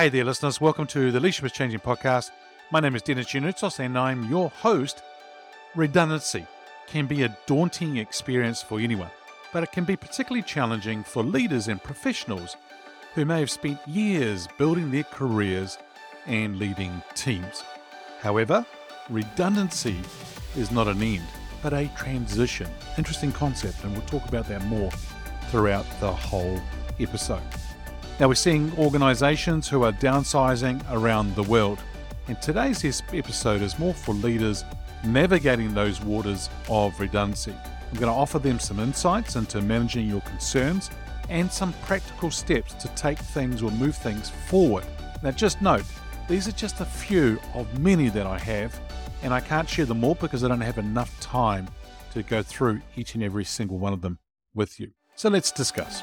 Hey there, listeners. Welcome to the Leadership is Changing podcast. My name is Denis Gianoutsos and I'm your host. Redundancy can be a daunting experience for anyone, but it can be particularly challenging for leaders and professionals who may have spent years building their careers and leading teams. However, redundancy is not an end, but a transition. Interesting concept, and we'll talk about that more throughout the whole episode. Now, we're seeing organizations who are downsizing around the world, and today's episode is more for leaders navigating those waters of redundancy. I'm going to offer them some insights into managing your concerns and some practical steps to take things or move things forward. Now, just note, these are just a few of many that I have, and I can't share them all because I don't have enough time to go through each and every single one of them with you. So let's discuss.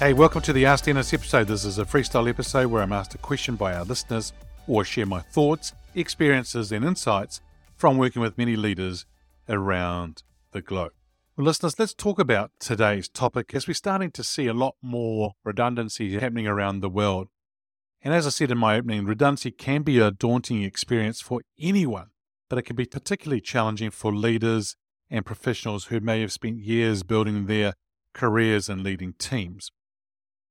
Hey, welcome to the Ask Denis episode. This is a freestyle episode where I'm asked a question by our listeners or share my thoughts, experiences, and insights from working with many leaders around the globe. Well, listeners, let's talk about today's topic as we're starting to see a lot more redundancy happening around the world. And as I said in my opening, redundancy can be a daunting experience for anyone, but it can be particularly challenging for leaders and professionals who may have spent years building their careers and leading teams.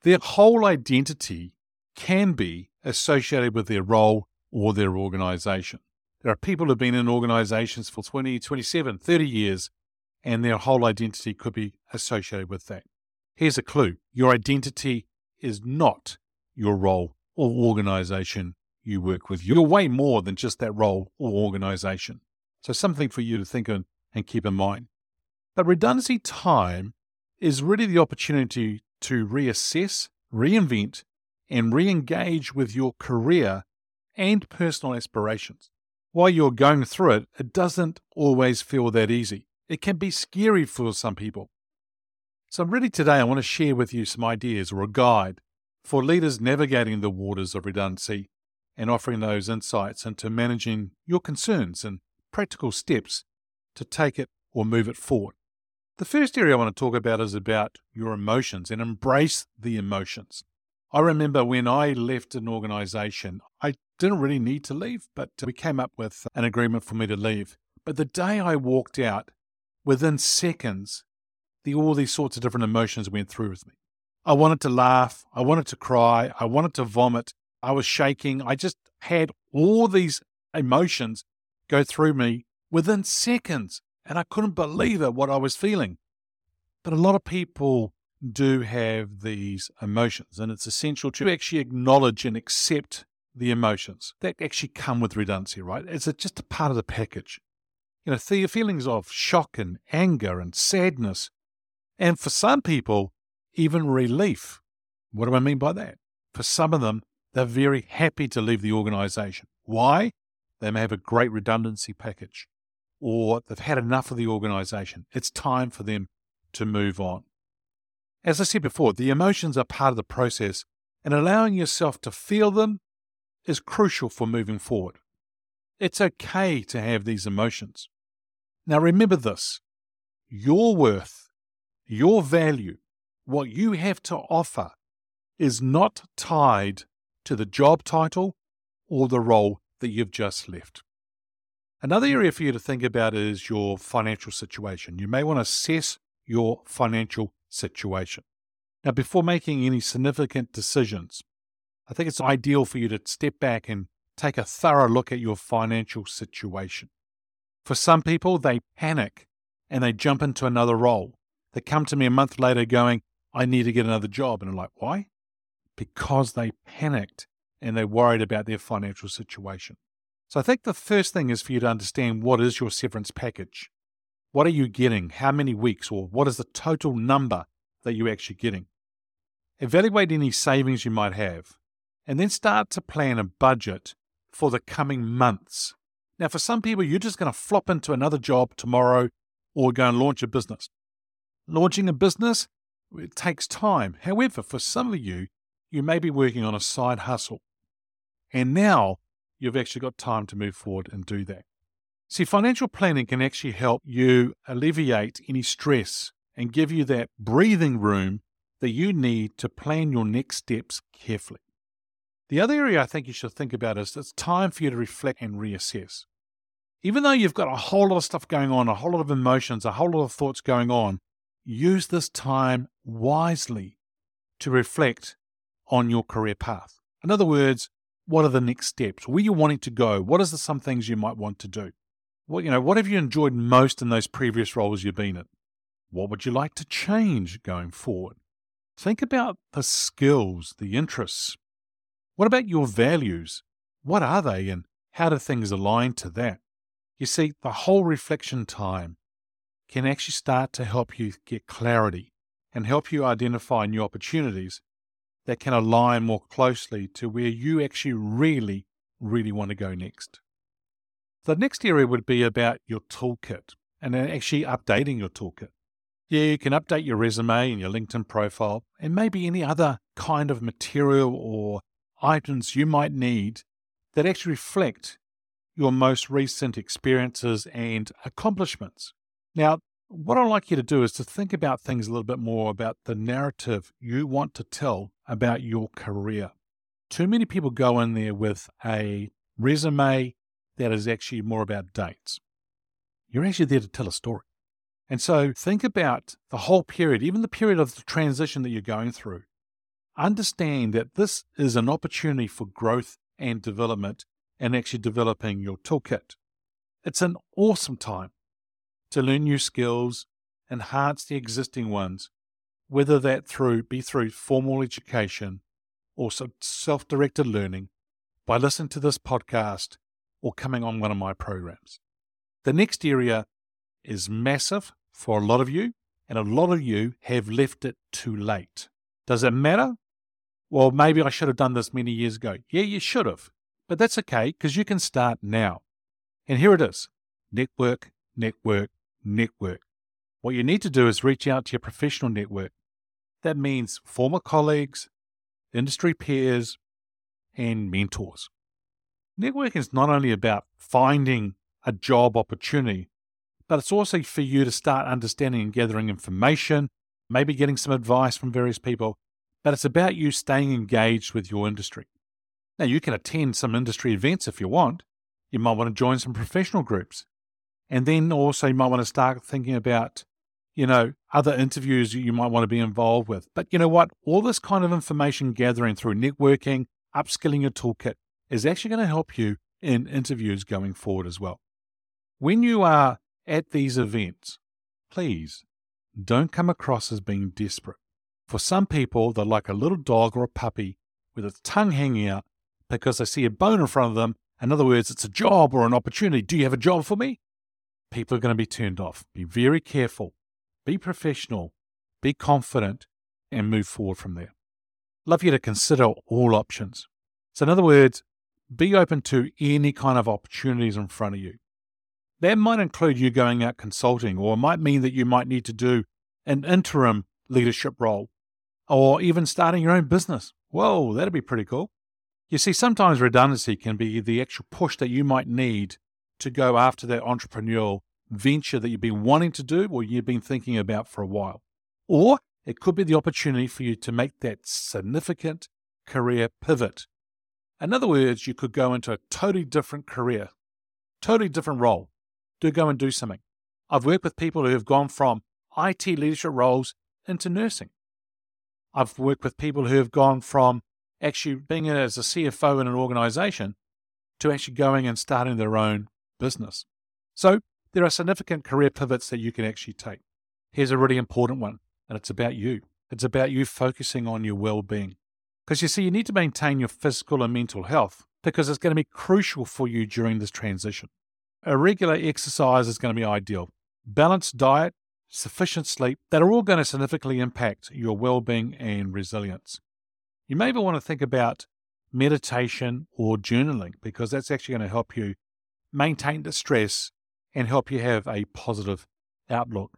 Their whole identity can be associated with their role or their organization. There are people who have been in organizations for 20, 27, 30 years, and their whole identity could be associated with that. Here's a clue your identity is not your role or organization you work with. You're way more than just that role or organization. So, something for you to think of and keep in mind. But redundancy time is really the opportunity to reassess, reinvent, and re engage with your career and personal aspirations. While you're going through it, it doesn't always feel that easy. It can be scary for some people. So, really, today I want to share with you some ideas or a guide for leaders navigating the waters of redundancy and offering those insights into managing your concerns and practical steps to take it or move it forward. The first area I want to talk about is about your emotions and embrace the emotions. I remember when I left an organization, I didn't really need to leave, but we came up with an agreement for me to leave. But the day I walked out, within seconds, the, all these sorts of different emotions went through with me. I wanted to laugh. I wanted to cry. I wanted to vomit. I was shaking. I just had all these emotions go through me within seconds and I couldn't believe it what I was feeling. But a lot of people do have these emotions, and it's essential to actually acknowledge and accept the emotions that actually come with redundancy, right? It's just a part of the package. You know, the feelings of shock and anger and sadness, and for some people, even relief. What do I mean by that? For some of them, they're very happy to leave the organization. Why? They may have a great redundancy package or they've had enough of the organization. It's time for them to move on. As I said before, the emotions are part of the process, and allowing yourself to feel them is crucial for moving forward. It's okay to have these emotions. Now, remember this your worth, your value, what you have to offer is not tied to the job title or the role that you've just left. Another area for you to think about is your financial situation. You may want to assess your financial situation. Now, before making any significant decisions, I think it's ideal for you to step back and take a thorough look at your financial situation. For some people, they panic and they jump into another role. They come to me a month later going, I need to get another job. And I'm like, why? Because they panicked and they worried about their financial situation. So I think the first thing is for you to understand what is your severance package. What are you getting? How many weeks? Or what is the total number that you're actually getting? Evaluate any savings you might have, and then start to plan a budget for the coming months. Now, for some people, you're just going to flop into another job tomorrow or go and launch a business. Launching a business, it takes time. However, for some of you, you may be working on a side hustle. And now you've actually got time to move forward and do that. See, financial planning can actually help you alleviate any stress and give you that breathing room that you need to plan your next steps carefully. The other area I think you should think about is it's time for you to reflect and reassess. Even though you've got a whole lot of stuff going on, a whole lot of emotions, a whole lot of thoughts going on, use this time wisely to reflect on your career path. In other words, what are the next steps? Where you wanting to go? What are the, some things you might want to do? What you know, what have you enjoyed most in those previous roles you've been in? What would you like to change going forward? Think about the skills, the interests. What about your values? What are they and how do things align to that? You see, the whole reflection time can actually start to help you get clarity and help you identify new opportunities that can align more closely to where you actually really, really want to go next. The next area would be about your toolkit and actually updating your toolkit. Yeah, you can update your resume and your LinkedIn profile and maybe any other kind of material or items you might need that actually reflect your most recent experiences and accomplishments. Now, what I'd like you to do is to think about things a little bit more about the narrative you want to tell about your career. Too many people go in there with a resume that is actually more about dates. You're actually there to tell a story. And so think about the whole period, even the period of the transition that you're going through. Understand that this is an opportunity for growth and development and actually developing your toolkit. It's an awesome time to learn new skills, enhance the existing ones, whether that through be through formal education or self-directed learning by listening to this podcast or coming on one of my programs. The next area is massive for a lot of you, and a lot of you have left it too late. Does it matter? Well, maybe I should have done this many years ago. Yeah, you should have, but that's okay because you can start now. And here it is network, network, network. What you need to do is reach out to your professional network. That means former colleagues, industry peers, and mentors. Networking is not only about finding a job opportunity, but it's also for you to start understanding and gathering information, maybe getting some advice from various people, but it's about you staying engaged with your industry. Now, you can attend some industry events if you want. You might want to join some professional groups. And then also, you might want to start thinking about, you know, other interviews you might want to be involved with. But you know what? All this kind of information gathering through networking, upskilling your toolkit is actually going to help you in interviews going forward as well. When you are at these events, please don't come across as being desperate. For some people, they're like a little dog or a puppy with its tongue hanging out because they see a bone in front of them. In other words, it's a job or an opportunity. Do you have a job for me? People are going to be turned off. Be very careful. Be professional. Be confident and move forward from there. Love you to consider all options. So, in other words, be open to any kind of opportunities in front of you. That might include you going out consulting, or it might mean that you might need to do an interim leadership role, or even starting your own business. Whoa, that'd be pretty cool. You see, sometimes redundancy can be the actual push that you might need to go after that entrepreneurial venture that you've been wanting to do or you've been thinking about for a while. Or it could be the opportunity for you to make that significant career pivot. In other words, you could go into a totally different career, totally different role, Do go and do something. I've worked with people who have gone from IT leadership roles into nursing. I've worked with people who have gone from actually being as a CFO in an organization to actually going and starting their own business. So there are significant career pivots that you can actually take. Here's a really important one, and it's about you. It's about you focusing on your well being. Because you see, you need to maintain your physical and mental health because it's going to be crucial for you during this transition. A regular exercise is going to be ideal. Balanced diet, sufficient sleep, that are all going to significantly impact your well being and resilience. You may even want to think about meditation, or journaling, because that's actually going to help you maintain the stress and help you have a positive outlook.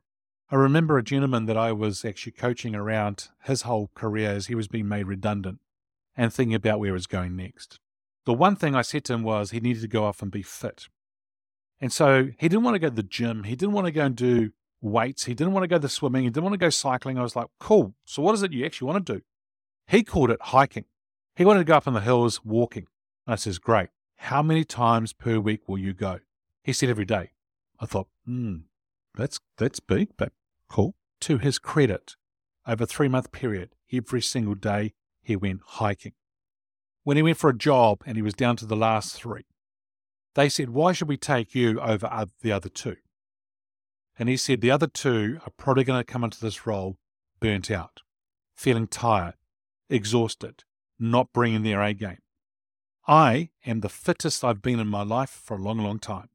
I remember a gentleman that I was actually coaching around his whole career as he was being made redundant and thinking about where he was going next. The one thing I said to him was he needed to go off and be fit. And so he didn't want to go to the gym. He didn't want to go and do weights. He didn't want to go to the swimming. He didn't want to go cycling. I was like, cool. So what is it you actually want to do? He called it hiking. He wanted to go up in the hills walking. And I says, great. How many times per week will you go? He said every day. I thought, hmm, that's, that's big, but cool. To his credit, over a three month period, every single day he went hiking. When he went for a job and he was down to the last three, they said, Why should we take you over the other two? And he said, The other two are probably going to come into this role burnt out, feeling tired, exhausted, not bringing their A game. I am the fittest I've been in my life for a long, long time.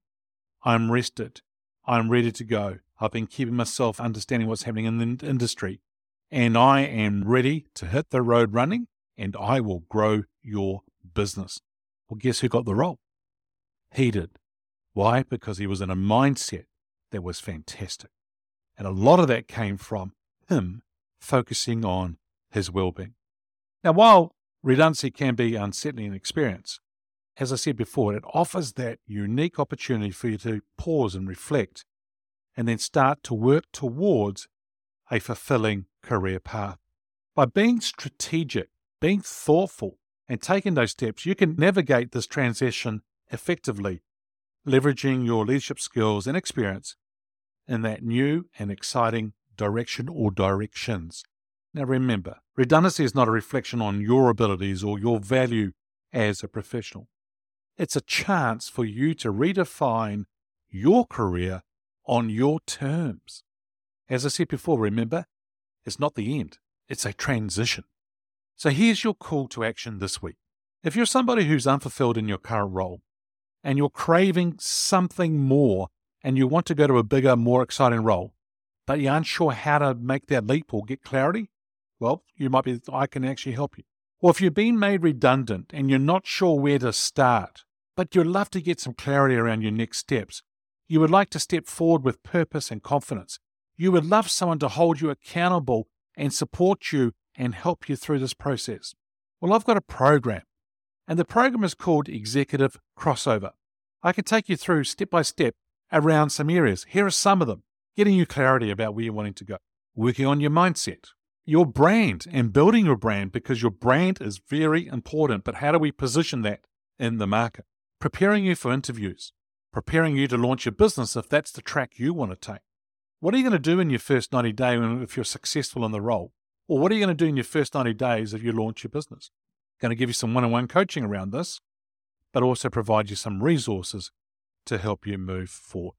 I'm rested. I'm ready to go. I've been keeping myself understanding what's happening in the industry. And I am ready to hit the road running and I will grow your business. Well, guess who got the role? He did. Why? Because he was in a mindset that was fantastic. And a lot of that came from him focusing on his well being. Now, while redundancy can be unsettling experience, as I said before, it offers that unique opportunity for you to pause and reflect and then start to work towards a fulfilling career path. By being strategic, being thoughtful, and taking those steps, you can navigate this transition effectively, leveraging your leadership skills and experience in that new and exciting direction or directions. Now remember, redundancy is not a reflection on your abilities or your value as a professional. It's a chance for you to redefine your career on your terms. As I said before, remember, it's not the end, it's a transition. So here's your call to action this week. If you're somebody who's unfulfilled in your current role and you're craving something more and you want to go to a bigger, more exciting role, but you aren't sure how to make that leap or get clarity, well, you might be, I can actually help you. Or if you've been made redundant and you're not sure where to start, but you'd love to get some clarity around your next steps, you would like to step forward with purpose and confidence. You would love someone to hold you accountable and support you and help you through this process. Well, I've got a program, and the program is called Executive Crossover. I can take you through step by step around some areas. Here are some of them getting you clarity about where you're wanting to go, working on your mindset, your brand, and building your brand because your brand is very important. But how do we position that in the market? Preparing you for interviews, preparing you to launch your business if that's the track you want to take. What are you going to do in your first 90 days if you're successful in the role? Or what are you going to do in your first 90 days if you launch your business? Going to give you some one on one coaching around this, but also provide you some resources to help you move forward.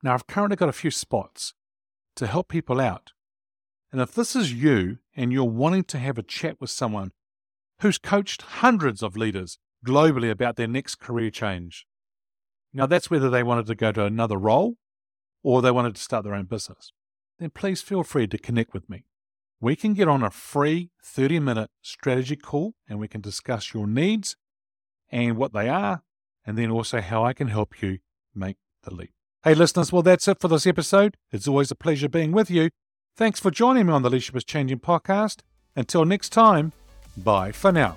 Now, I've currently got a few spots to help people out. And if this is you and you're wanting to have a chat with someone who's coached hundreds of leaders globally about their next career change, now that's whether they wanted to go to another role or they wanted to start their own business, then please feel free to connect with me we can get on a free 30 minute strategy call and we can discuss your needs and what they are, and then also how I can help you make the leap. Hey, listeners, well, that's it for this episode. It's always a pleasure being with you. Thanks for joining me on the Leadership is Changing podcast. Until next time, bye for now.